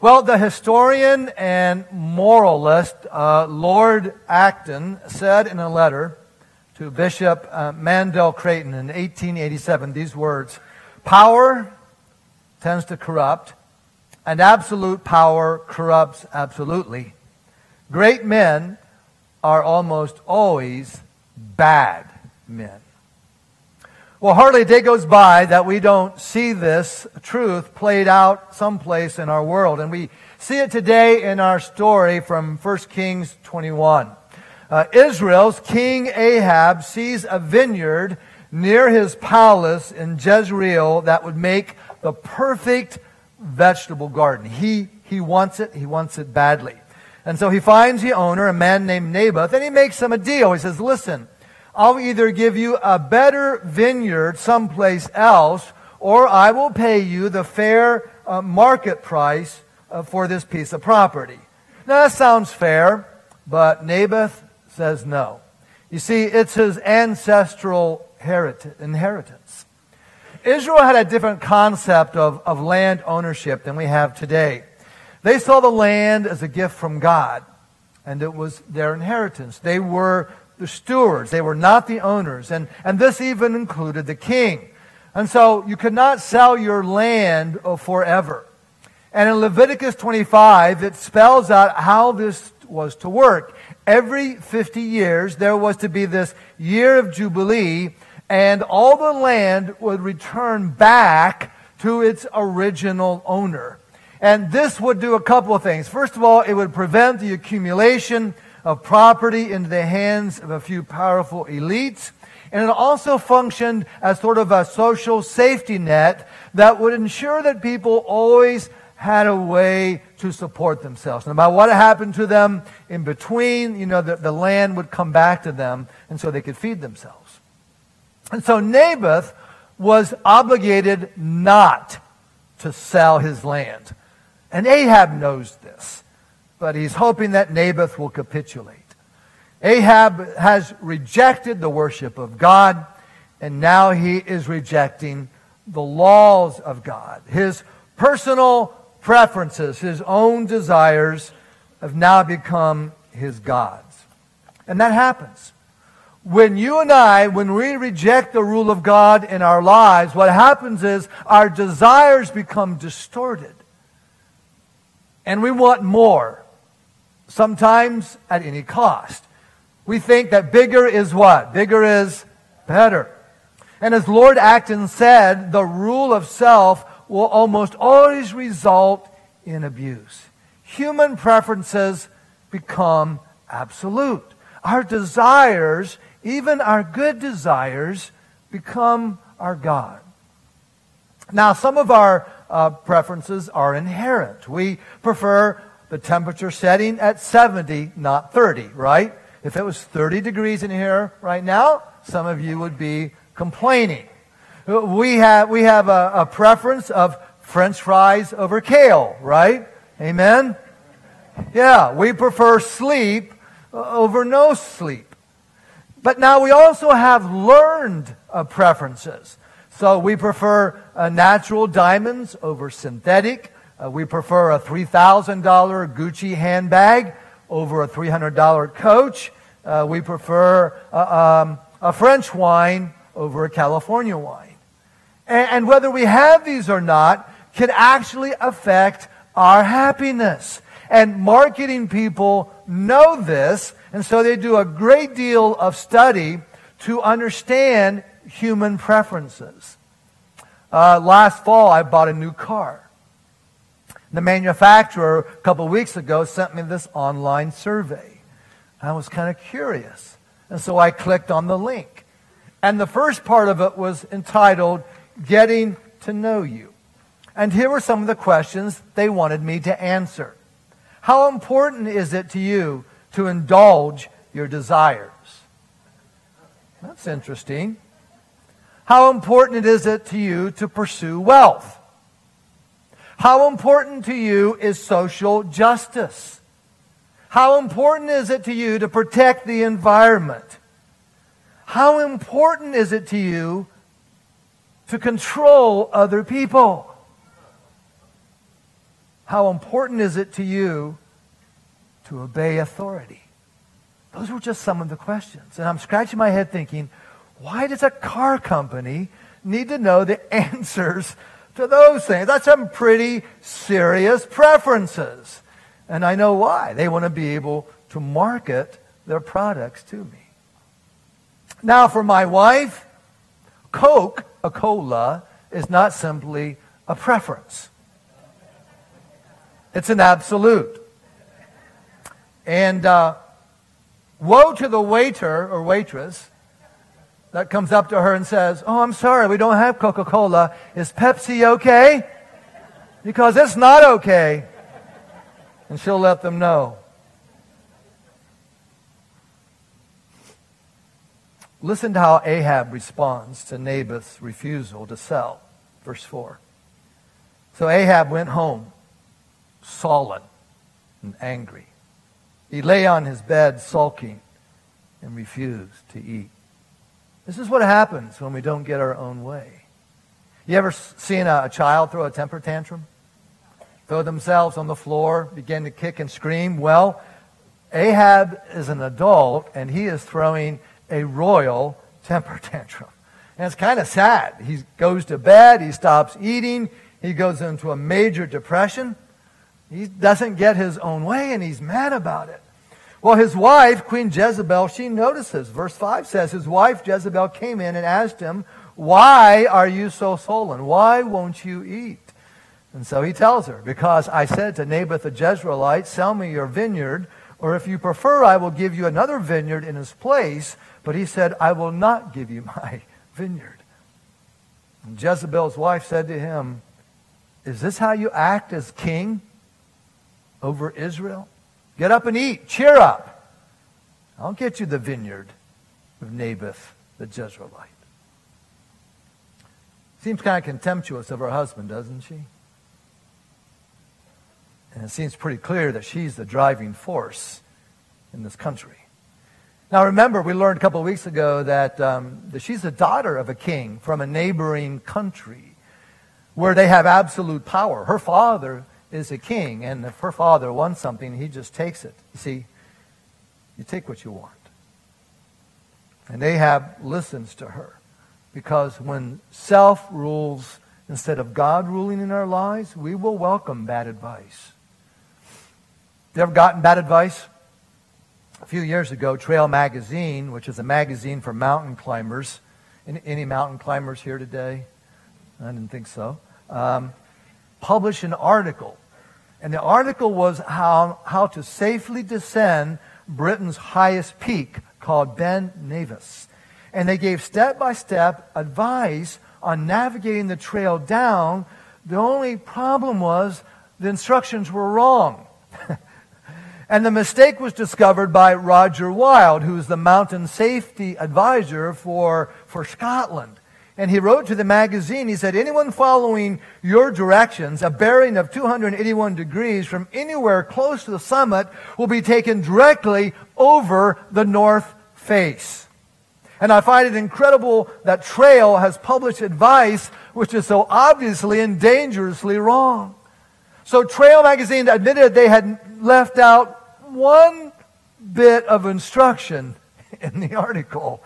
Well, the historian and moralist uh, Lord Acton said in a letter to Bishop uh, Mandell Creighton in 1887 these words Power tends to corrupt, and absolute power corrupts absolutely. Great men are almost always bad men. Well, hardly a day goes by that we don't see this truth played out someplace in our world. And we see it today in our story from 1 Kings 21. Uh, Israel's King Ahab sees a vineyard near his palace in Jezreel that would make the perfect vegetable garden. He, he wants it. He wants it badly. And so he finds the owner, a man named Naboth, and he makes him a deal. He says, listen, I'll either give you a better vineyard someplace else, or I will pay you the fair uh, market price uh, for this piece of property. Now, that sounds fair, but Naboth says no. You see, it's his ancestral inheritance. Israel had a different concept of, of land ownership than we have today. They saw the land as a gift from God, and it was their inheritance. They were the stewards. They were not the owners. And, and this even included the king. And so you could not sell your land uh, forever. And in Leviticus 25, it spells out how this was to work. Every 50 years, there was to be this year of Jubilee, and all the land would return back to its original owner. And this would do a couple of things. First of all, it would prevent the accumulation of property into the hands of a few powerful elites. And it also functioned as sort of a social safety net that would ensure that people always had a way to support themselves. No matter what happened to them in between, you know, the, the land would come back to them, and so they could feed themselves. And so Naboth was obligated not to sell his land. And Ahab knows this but he's hoping that Naboth will capitulate. Ahab has rejected the worship of God, and now he is rejecting the laws of God. His personal preferences, his own desires, have now become his gods. And that happens. When you and I, when we reject the rule of God in our lives, what happens is our desires become distorted. And we want more sometimes at any cost. We think that bigger is what? Bigger is better. And as Lord Acton said, the rule of self will almost always result in abuse. Human preferences become absolute. Our desires, even our good desires, become our God. Now, some of our uh, preferences are inherent. We prefer the temperature setting at 70, not 30, right? If it was 30 degrees in here right now, some of you would be complaining. We have, we have a, a preference of french fries over kale, right? Amen? Yeah, we prefer sleep over no sleep. But now we also have learned uh, preferences. So we prefer uh, natural diamonds over synthetic. Uh, we prefer a $3,000 Gucci handbag over a $300 coach. Uh, we prefer uh, um, a French wine over a California wine. And, and whether we have these or not can actually affect our happiness. And marketing people know this, and so they do a great deal of study to understand human preferences. Uh, last fall, I bought a new car. The manufacturer, a couple of weeks ago, sent me this online survey. I was kind of curious. And so I clicked on the link. And the first part of it was entitled, Getting to Know You. And here were some of the questions they wanted me to answer. How important is it to you to indulge your desires? That's interesting. How important is it to you to pursue wealth? How important to you is social justice? How important is it to you to protect the environment? How important is it to you to control other people? How important is it to you to obey authority? Those were just some of the questions. And I'm scratching my head thinking, why does a car company need to know the answers to those things? That's some pretty serious preferences. And I know why. They want to be able to market their products to me. Now, for my wife, Coke, a cola, is not simply a preference. It's an absolute. And uh, woe to the waiter or waitress that comes up to her and says, Oh, I'm sorry, we don't have Coca Cola. Is Pepsi okay? Because it's not okay. And she'll let them know. Listen to how Ahab responds to Naboth's refusal to sell. Verse 4. So Ahab went home, sullen and angry. He lay on his bed, sulking, and refused to eat. This is what happens when we don't get our own way. You ever seen a, a child throw a temper tantrum? Throw themselves on the floor, begin to kick and scream? Well, Ahab is an adult, and he is throwing a royal temper tantrum. And it's kind of sad. He goes to bed, he stops eating, he goes into a major depression. He doesn't get his own way, and he's mad about it. Well, his wife, Queen Jezebel, she notices. Verse 5 says, His wife Jezebel came in and asked him, Why are you so sullen? Why won't you eat? And so he tells her, Because I said to Naboth the Jezreelite, Sell me your vineyard, or if you prefer, I will give you another vineyard in his place. But he said, I will not give you my vineyard. And Jezebel's wife said to him, Is this how you act as king over Israel? Get up and eat. Cheer up. I'll get you the vineyard of Naboth the Jezreelite. Seems kind of contemptuous of her husband, doesn't she? And it seems pretty clear that she's the driving force in this country. Now, remember, we learned a couple of weeks ago that, um, that she's the daughter of a king from a neighboring country where they have absolute power. Her father is a king, and if her father wants something, he just takes it. You see, you take what you want. And Ahab listens to her because when self rules instead of God ruling in our lives, we will welcome bad advice. You ever gotten bad advice? A few years ago, Trail Magazine, which is a magazine for mountain climbers, any, mountain climbers here today? I didn't think so. Um, published an article. And the article was how, how to safely descend Britain's highest peak called Ben Nevis. And they gave step by step advice on navigating the trail down. The only problem was the instructions were wrong. and the mistake was discovered by Roger Wilde, who is the mountain safety advisor for, for Scotland. And he wrote to the magazine, he said, anyone following your directions, a bearing of 281 degrees from anywhere close to the summit will be taken directly over the north face. And I find it incredible that Trail has published advice which is so obviously and dangerously wrong. So Trail magazine admitted they had left out one bit of instruction in the article.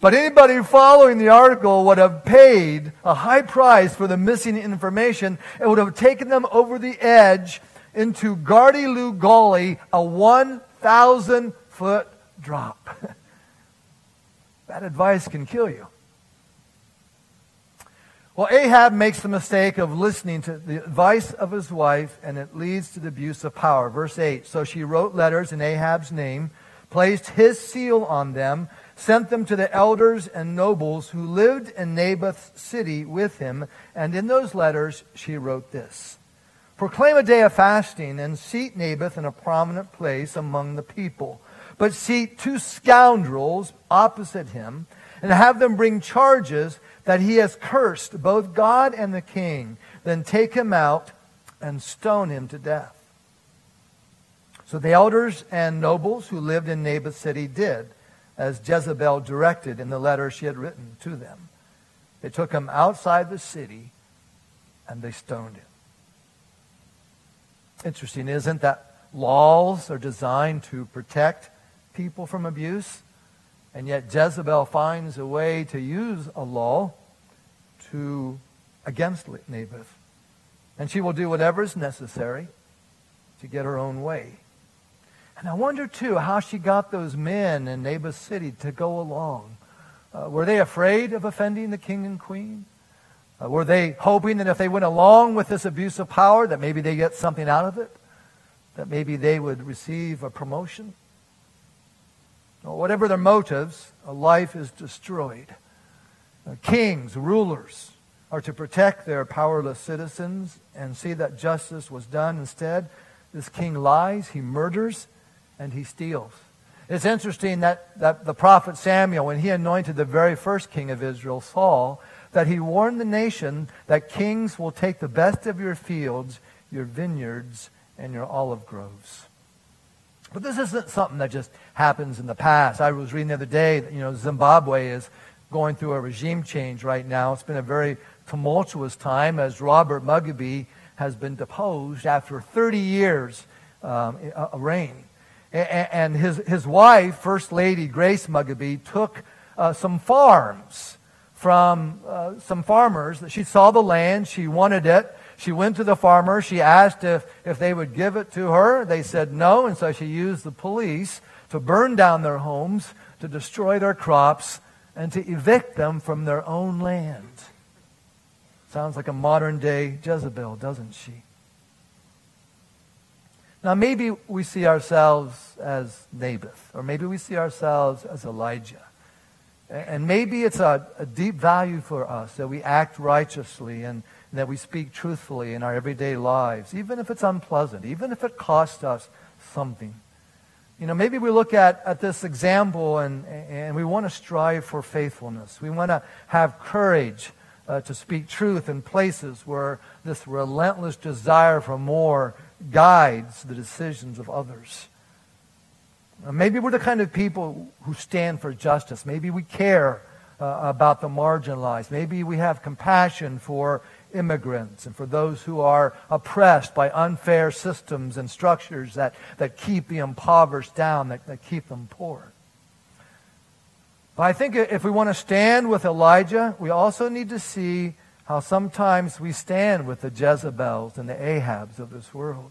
But anybody following the article would have paid a high price for the missing information. It would have taken them over the edge into Gardyloo Gully, a 1,000 foot drop. Bad advice can kill you. Well, Ahab makes the mistake of listening to the advice of his wife, and it leads to the abuse of power. Verse 8 So she wrote letters in Ahab's name, placed his seal on them, sent them to the elders and nobles who lived in Naboth's city with him. And in those letters, she wrote this Proclaim a day of fasting and seat Naboth in a prominent place among the people. But seat two scoundrels opposite him and have them bring charges that he has cursed both God and the king. Then take him out and stone him to death. So the elders and nobles who lived in Naboth's city did as Jezebel directed in the letter she had written to them. They took him outside the city and they stoned him. Interesting, isn't that laws are designed to protect people from abuse? And yet Jezebel finds a way to use a law to against Naboth. And she will do whatever is necessary to get her own way. And I wonder, too, how she got those men in Naboth's city to go along. Uh, were they afraid of offending the king and queen? Uh, were they hoping that if they went along with this abuse of power, that maybe they get something out of it? That maybe they would receive a promotion? Or whatever their motives, a life is destroyed. Uh, kings, rulers, are to protect their powerless citizens and see that justice was done. Instead, this king lies, he murders, and he steals. It's interesting that, that the prophet Samuel, when he anointed the very first king of Israel, Saul, that he warned the nation that kings will take the best of your fields, your vineyards, and your olive groves. But this isn't something that just happens in the past. I was reading the other day that, you know, Zimbabwe is going through a regime change right now. It's been a very tumultuous time as Robert Mugabe has been deposed after 30 years um, of reign. And his, his wife, First Lady Grace Mugabe, took uh, some farms from uh, some farmers. She saw the land, she wanted it. She went to the farmer. She asked if, if they would give it to her. They said no, and so she used the police to burn down their homes, to destroy their crops, and to evict them from their own land. Sounds like a modern day Jezebel, doesn't she? Now, maybe we see ourselves as Naboth, or maybe we see ourselves as Elijah. And maybe it's a, a deep value for us that we act righteously and, and that we speak truthfully in our everyday lives, even if it's unpleasant, even if it costs us something. You know, maybe we look at, at this example and, and we want to strive for faithfulness. We want to have courage uh, to speak truth in places where this relentless desire for more guides the decisions of others. Maybe we're the kind of people who stand for justice. Maybe we care uh, about the marginalized. Maybe we have compassion for immigrants and for those who are oppressed by unfair systems and structures that, that keep the impoverished down, that, that keep them poor. But I think if we want to stand with Elijah, we also need to see how sometimes we stand with the Jezebels and the Ahabs of this world.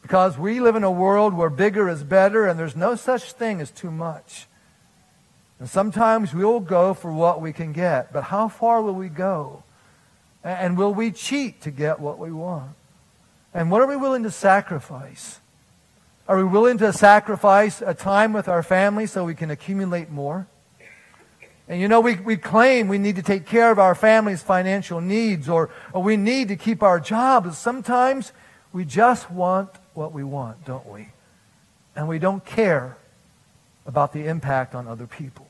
Because we live in a world where bigger is better and there's no such thing as too much. And sometimes we'll go for what we can get, but how far will we go? And will we cheat to get what we want? And what are we willing to sacrifice? Are we willing to sacrifice a time with our family so we can accumulate more? And you know, we, we claim we need to take care of our family's financial needs or, or we need to keep our jobs. Sometimes we just want what we want, don't we? And we don't care about the impact on other people.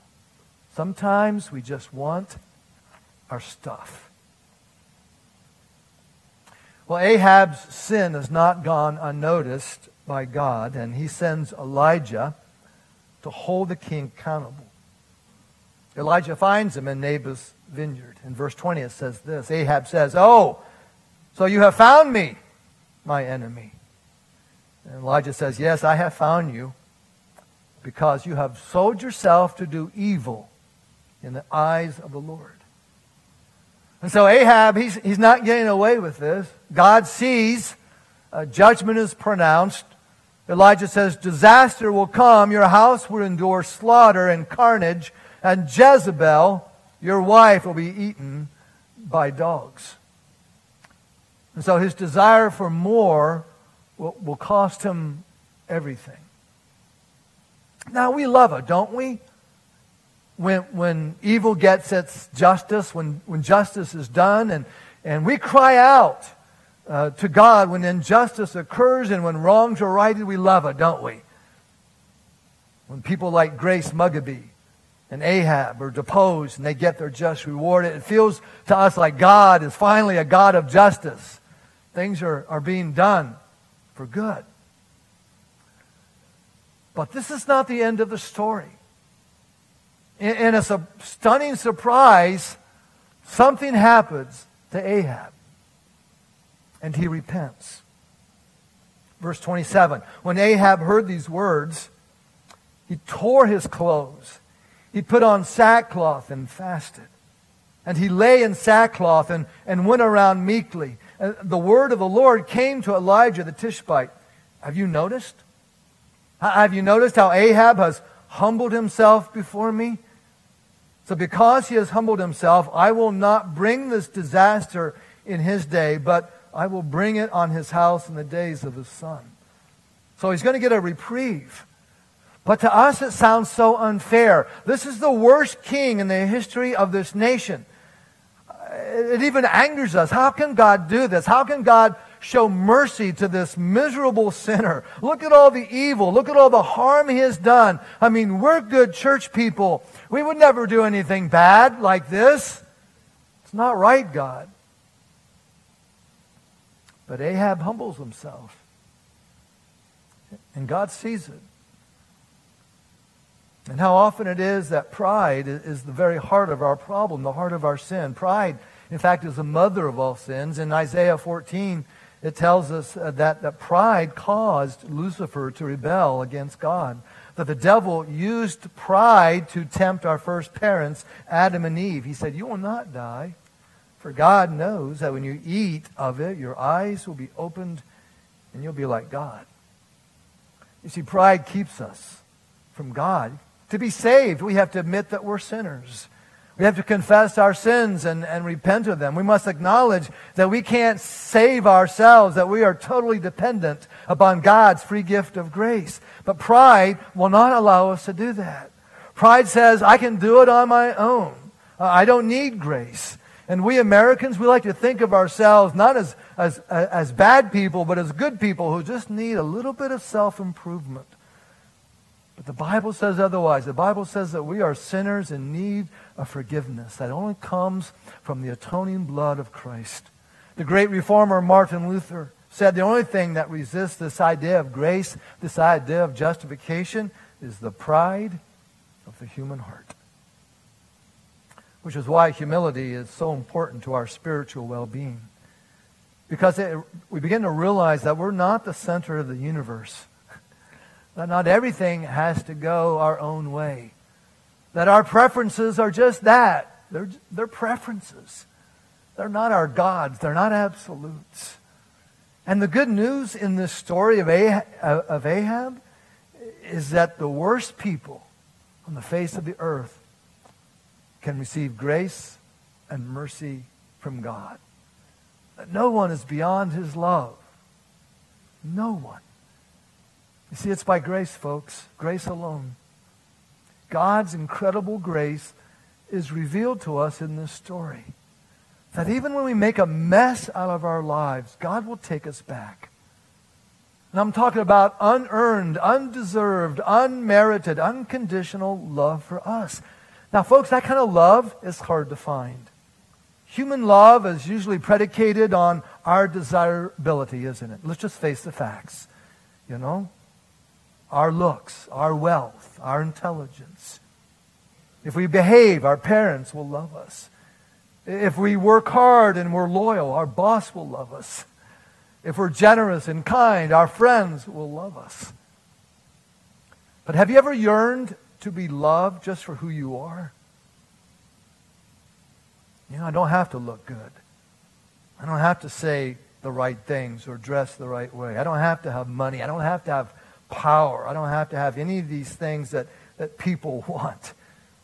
Sometimes we just want our stuff. Well, Ahab's sin has not gone unnoticed by God, and he sends Elijah to hold the king accountable. Elijah finds him in Naboth's vineyard. In verse 20 it says this Ahab says, Oh, so you have found me, my enemy. And Elijah says, Yes, I have found you because you have sold yourself to do evil in the eyes of the Lord. And so Ahab, he's, he's not getting away with this. God sees, uh, judgment is pronounced. Elijah says, Disaster will come, your house will endure slaughter and carnage and Jezebel, your wife, will be eaten by dogs. And so his desire for more will, will cost him everything. Now, we love it, don't we? When, when evil gets its justice, when, when justice is done, and, and we cry out uh, to God when injustice occurs and when wrongs are righted, we love it, don't we? When people like Grace Mugabe and Ahab are deposed and they get their just reward. It feels to us like God is finally a God of justice. Things are, are being done for good. But this is not the end of the story. And in a stunning surprise, something happens to Ahab. And he repents. Verse 27. When Ahab heard these words, he tore his clothes. He put on sackcloth and fasted. And he lay in sackcloth and, and went around meekly. And the word of the Lord came to Elijah the Tishbite. Have you noticed? Have you noticed how Ahab has humbled himself before me? So because he has humbled himself, I will not bring this disaster in his day, but I will bring it on his house in the days of his son. So he's going to get a reprieve. But to us, it sounds so unfair. This is the worst king in the history of this nation. It even angers us. How can God do this? How can God show mercy to this miserable sinner? Look at all the evil. Look at all the harm he has done. I mean, we're good church people. We would never do anything bad like this. It's not right, God. But Ahab humbles himself. And God sees it. And how often it is that pride is the very heart of our problem, the heart of our sin. Pride, in fact, is the mother of all sins. In Isaiah 14, it tells us uh, that, that pride caused Lucifer to rebel against God. That the devil used pride to tempt our first parents, Adam and Eve. He said, You will not die. For God knows that when you eat of it, your eyes will be opened and you'll be like God. You see, pride keeps us from God. To be saved, we have to admit that we're sinners. We have to confess our sins and, and repent of them. We must acknowledge that we can't save ourselves, that we are totally dependent upon God's free gift of grace. But pride will not allow us to do that. Pride says, I can do it on my own. Uh, I don't need grace. And we Americans, we like to think of ourselves not as, as, as bad people, but as good people who just need a little bit of self improvement. But the Bible says otherwise. The Bible says that we are sinners in need of forgiveness that only comes from the atoning blood of Christ. The great reformer Martin Luther said the only thing that resists this idea of grace, this idea of justification, is the pride of the human heart which is why humility is so important to our spiritual well being. Because it, we begin to realize that we're not the center of the universe, that not everything has to go our own way, that our preferences are just that. They're, they're preferences. They're not our gods, they're not absolutes. And the good news in this story of Ahab, uh, of Ahab is that the worst people on the face of the earth can receive grace and mercy from God. That no one is beyond his love. No one. You see, it's by grace, folks. Grace alone. God's incredible grace is revealed to us in this story. That even when we make a mess out of our lives, God will take us back. And I'm talking about unearned, undeserved, unmerited, unconditional love for us. Now, folks, that kind of love is hard to find. Human love is usually predicated on our desirability, isn't it? Let's just face the facts. You know? Our looks, our wealth, our intelligence. If we behave, our parents will love us. If we work hard and we're loyal, our boss will love us. If we're generous and kind, our friends will love us. But have you ever yearned to be loved just for who you are? You know, I don't have to look good. I don't have to say the right things or dress the right way. I don't have to have money. I don't have to have power. I don't have to have any of these things that, that people want.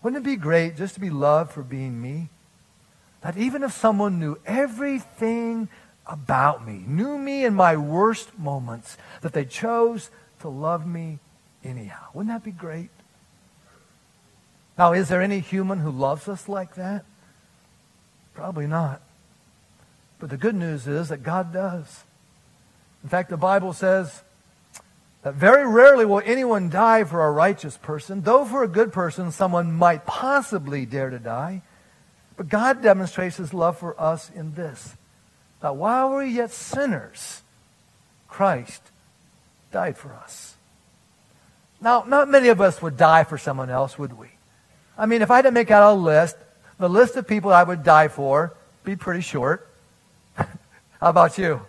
Wouldn't it be great just to be loved for being me? That even if someone knew everything about me, knew me in my worst moments, that they chose to love me anyhow. Wouldn't that be great? Now, is there any human who loves us like that? Probably not. But the good news is that God does. In fact, the Bible says that very rarely will anyone die for a righteous person, though for a good person someone might possibly dare to die. But God demonstrates his love for us in this that while we were yet sinners, Christ died for us. Now, not many of us would die for someone else, would we? I mean, if I had to make out a list, the list of people I would die for be pretty short. How about you?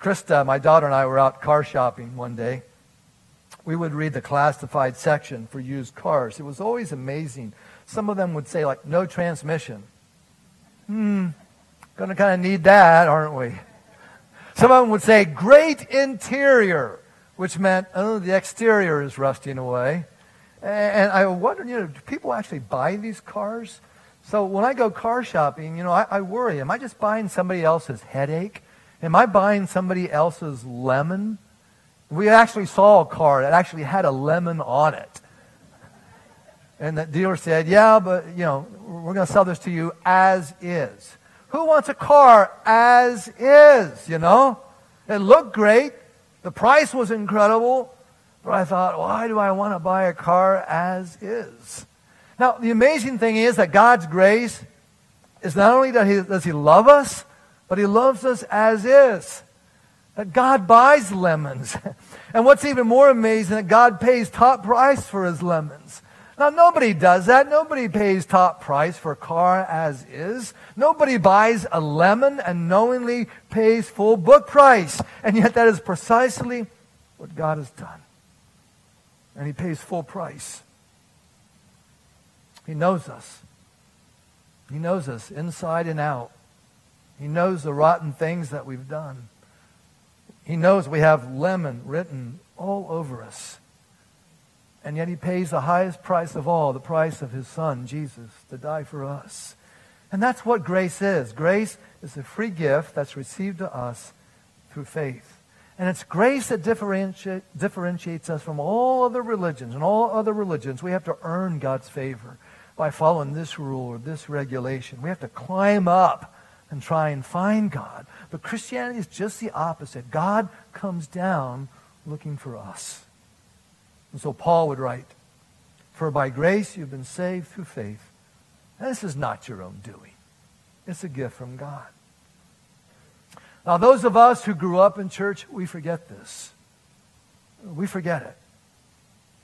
Krista, my daughter, and I were out car shopping one day. We would read the classified section for used cars. It was always amazing. Some of them would say, like, no transmission. Hmm, to kind of need that, aren't we? Some of them would say, great interior, which meant, oh, the exterior is rusting away. And I wondered, you know, do people actually buy these cars? So when I go car shopping, you know, I, I worry, am I just buying somebody else's headache? Am I buying somebody else's lemon? We actually saw a car that actually had a lemon on it. And the dealer said, yeah, but, you know, we're going to sell this to you as is. Who wants a car as is, you know? It looked great. The price was incredible. But I thought, why do I want to buy a car as is? Now, the amazing thing is that God's grace is not only that he, does He love us, but He loves us as is. That God buys lemons. and what's even more amazing, that God pays top price for His lemons. Now, nobody does that. Nobody pays top price for a car as is. Nobody buys a lemon and knowingly pays full book price. And yet, that is precisely what God has done. And He pays full price. He knows us. He knows us inside and out. He knows the rotten things that we've done. He knows we have lemon written all over us. And yet he pays the highest price of all, the price of his son, Jesus, to die for us. And that's what grace is. Grace is a free gift that's received to us through faith. And it's grace that differentiate, differentiates us from all other religions. And all other religions, we have to earn God's favor by following this rule or this regulation. We have to climb up and try and find God. But Christianity is just the opposite. God comes down looking for us. And so Paul would write, For by grace you've been saved through faith. And this is not your own doing. It's a gift from God. Now, those of us who grew up in church, we forget this. We forget it.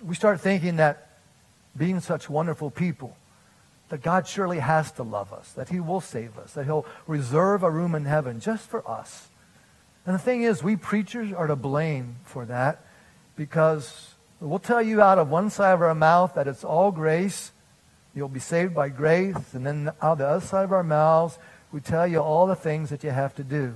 We start thinking that being such wonderful people, that God surely has to love us, that He will save us, that He'll reserve a room in heaven just for us. And the thing is, we preachers are to blame for that because We'll tell you out of one side of our mouth that it's all grace. You'll be saved by grace. And then out the other side of our mouths, we tell you all the things that you have to do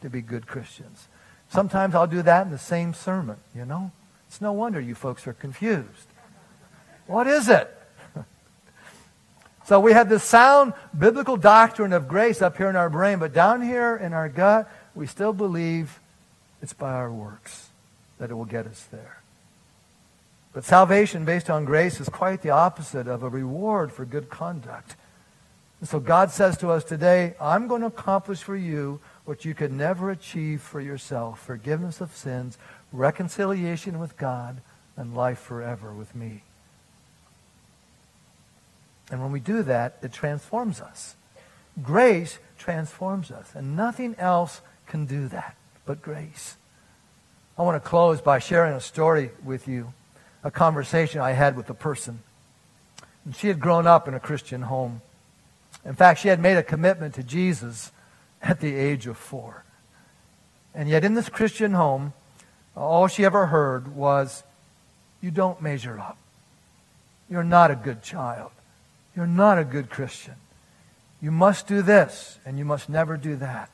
to be good Christians. Sometimes I'll do that in the same sermon, you know? It's no wonder you folks are confused. What is it? So we have this sound biblical doctrine of grace up here in our brain, but down here in our gut, we still believe it's by our works that it will get us there. But salvation based on grace is quite the opposite of a reward for good conduct. And so God says to us today, I'm going to accomplish for you what you could never achieve for yourself forgiveness of sins, reconciliation with God, and life forever with me. And when we do that, it transforms us. Grace transforms us, and nothing else can do that but grace. I want to close by sharing a story with you a conversation I had with a person. And she had grown up in a Christian home. In fact, she had made a commitment to Jesus at the age of four. And yet, in this Christian home, all she ever heard was, You don't measure up. You're not a good child. You're not a good Christian. You must do this, and you must never do that.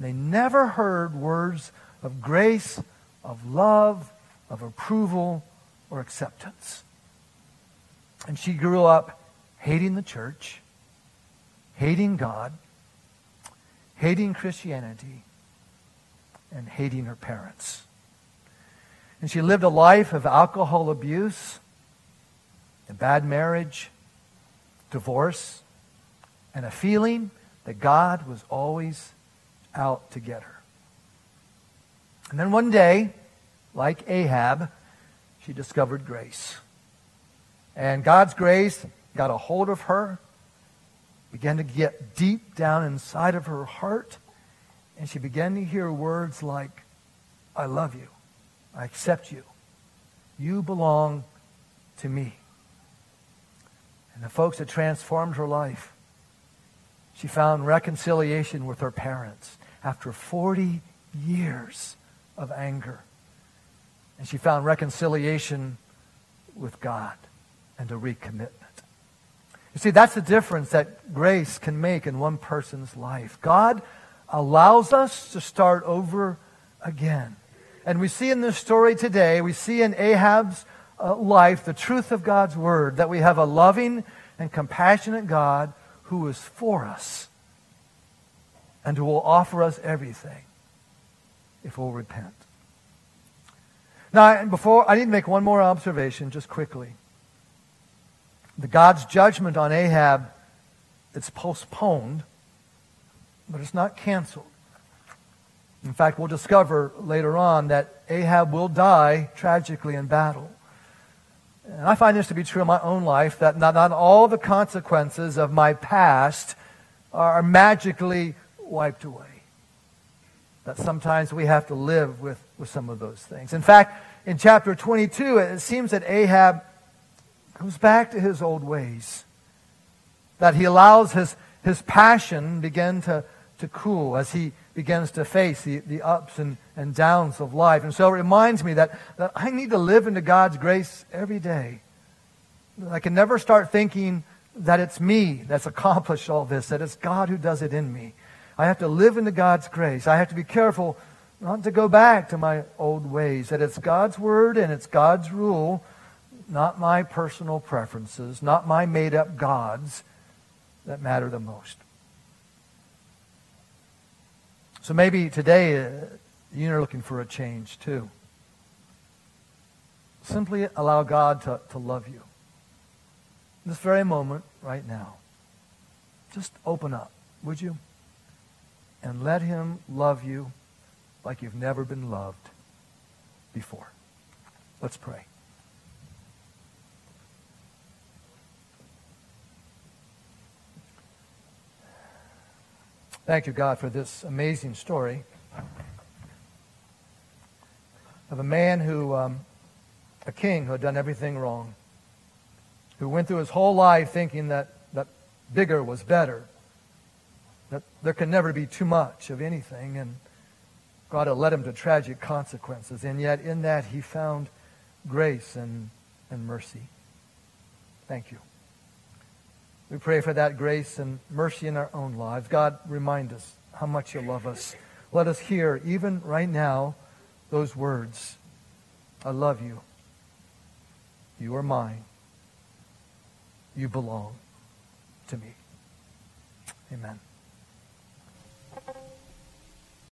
They never heard words of grace, of love, of approval, or acceptance. And she grew up hating the church, hating God, hating Christianity, and hating her parents. And she lived a life of alcohol abuse, a bad marriage, divorce, and a feeling that God was always out to get her. And then one day, like Ahab, she discovered grace. And God's grace got a hold of her, began to get deep down inside of her heart, and she began to hear words like, I love you. I accept you. You belong to me. And the folks that transformed her life, she found reconciliation with her parents after 40 years of anger. And she found reconciliation with God and a recommitment. You see, that's the difference that grace can make in one person's life. God allows us to start over again. And we see in this story today, we see in Ahab's Uh, life the truth of God's word, that we have a loving and compassionate God who is for us and who will offer us everything if we'll repent. Now, before I need to make one more observation just quickly. The God's judgment on Ahab, it's postponed, but it's not canceled. In fact, we'll discover later on that Ahab will die tragically in battle. And I find this to be true in my own life, that not, not all the consequences of my past are magically wiped away. That sometimes we have to live with, with some of those things. In fact, in chapter 22, it seems that Ahab goes back to his old ways. That he allows his, his passion begin to, to cool as he begins to face the, the ups and, and downs of life. And so it reminds me that, that I need to live into God's grace every day. I can never start thinking that it's me that's accomplished all this, that it's God who does it in me. I have to live into God's grace. I have to be careful not to go back to my old ways, that it's God's word and it's God's rule, not my personal preferences, not my made up gods that matter the most. So maybe today uh, you're looking for a change too. Simply allow God to, to love you. This very moment, right now. Just open up, would you? And let Him love you like you've never been loved before. Let's pray. Thank you, God, for this amazing story of a man who, um, a king who had done everything wrong, who went through his whole life thinking that, that bigger was better, that there can never be too much of anything, and God had led him to tragic consequences. And yet, in that, he found grace and, and mercy. Thank you. We pray for that grace and mercy in our own lives. God, remind us how much you love us. Let us hear, even right now, those words I love you. You are mine. You belong to me. Amen.